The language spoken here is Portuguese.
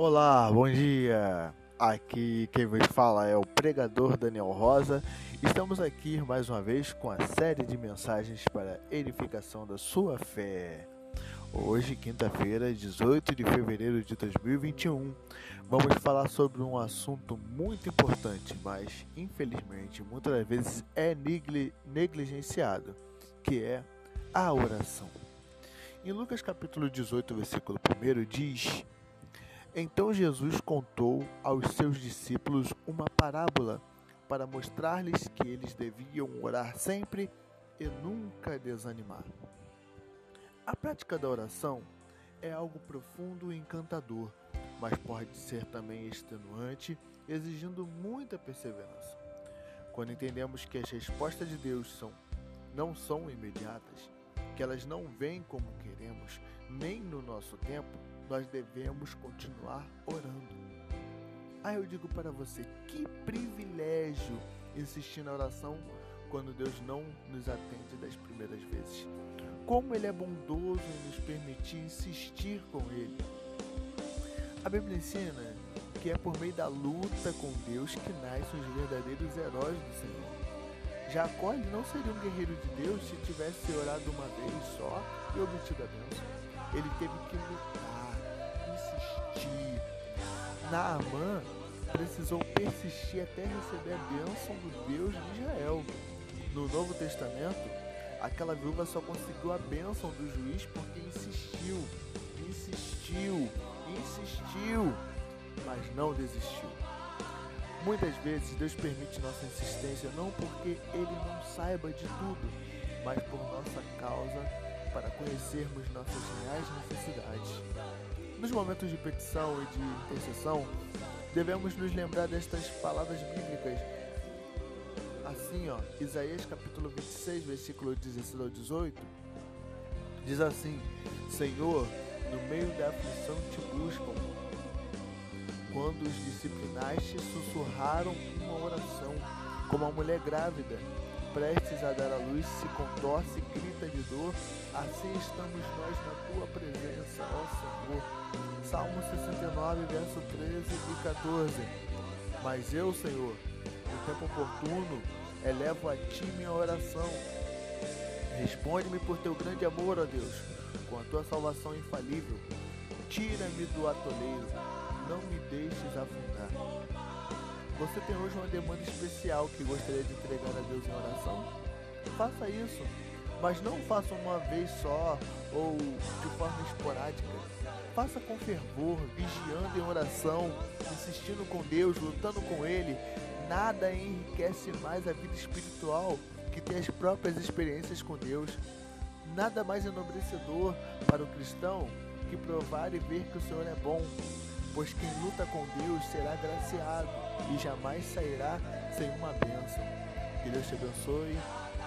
Olá, bom dia! Aqui quem vos fala é o pregador Daniel Rosa. Estamos aqui mais uma vez com a série de mensagens para edificação da sua fé. Hoje, quinta-feira, 18 de fevereiro de 2021, vamos falar sobre um assunto muito importante, mas infelizmente muitas das vezes é negligenciado, que é a oração. Em Lucas capítulo 18, versículo 1 diz: Então Jesus contou aos seus discípulos uma parábola para mostrar-lhes que eles deviam orar sempre e nunca desanimar. A prática da oração é algo profundo e encantador, mas pode ser também extenuante, exigindo muita perseverança. Quando entendemos que as respostas de Deus são, não são imediatas, que elas não vêm como queremos, nem no nosso tempo, nós devemos continuar orando. Ah, eu digo para você, que privilégio insistir na oração quando Deus não nos atende das primeiras vezes. Como Ele é bondoso em nos permitir insistir com Ele. A Bíblia ensina que é por meio da luta com Deus que nascem os verdadeiros heróis do Senhor. Jacó não seria um guerreiro de Deus se tivesse orado uma vez só e obtido a bênção. Ele teve que lutar, insistir. Naamã precisou persistir até receber a bênção do Deus de Israel. No Novo Testamento, aquela viúva só conseguiu a bênção do juiz porque insistiu, insistiu, insistiu, mas não desistiu. Muitas vezes Deus permite nossa insistência não porque Ele não saiba de tudo, mas por nossa causa, para conhecermos nossas reais necessidades. Nos momentos de petição e de intercessão, devemos nos lembrar destas palavras bíblicas. Assim, ó, Isaías capítulo 26, versículo 16 ao 18, diz assim: Senhor, no meio da aflição te buscam quando os disciplinaste, sussurraram uma oração, como a mulher grávida, prestes a dar à luz, se contorce e grita de dor, assim estamos nós na tua presença, ó Senhor. Salmo 69, verso 13 e 14. Mas eu, Senhor, no tempo oportuno, elevo a ti minha oração. Responde-me por teu grande amor, ó Deus, com a tua salvação infalível. Tira-me do atoleiro não me deixes afundar. Você tem hoje uma demanda especial que gostaria de entregar a Deus em oração? Faça isso, mas não faça uma vez só ou de forma esporádica. Faça com fervor, vigiando em oração, insistindo com Deus, lutando com Ele. Nada enriquece mais a vida espiritual que ter as próprias experiências com Deus. Nada mais enobrecedor para o cristão que provar e ver que o Senhor é bom, pois quem luta com Deus será graciado e jamais sairá sem uma bênção. Que Deus te abençoe,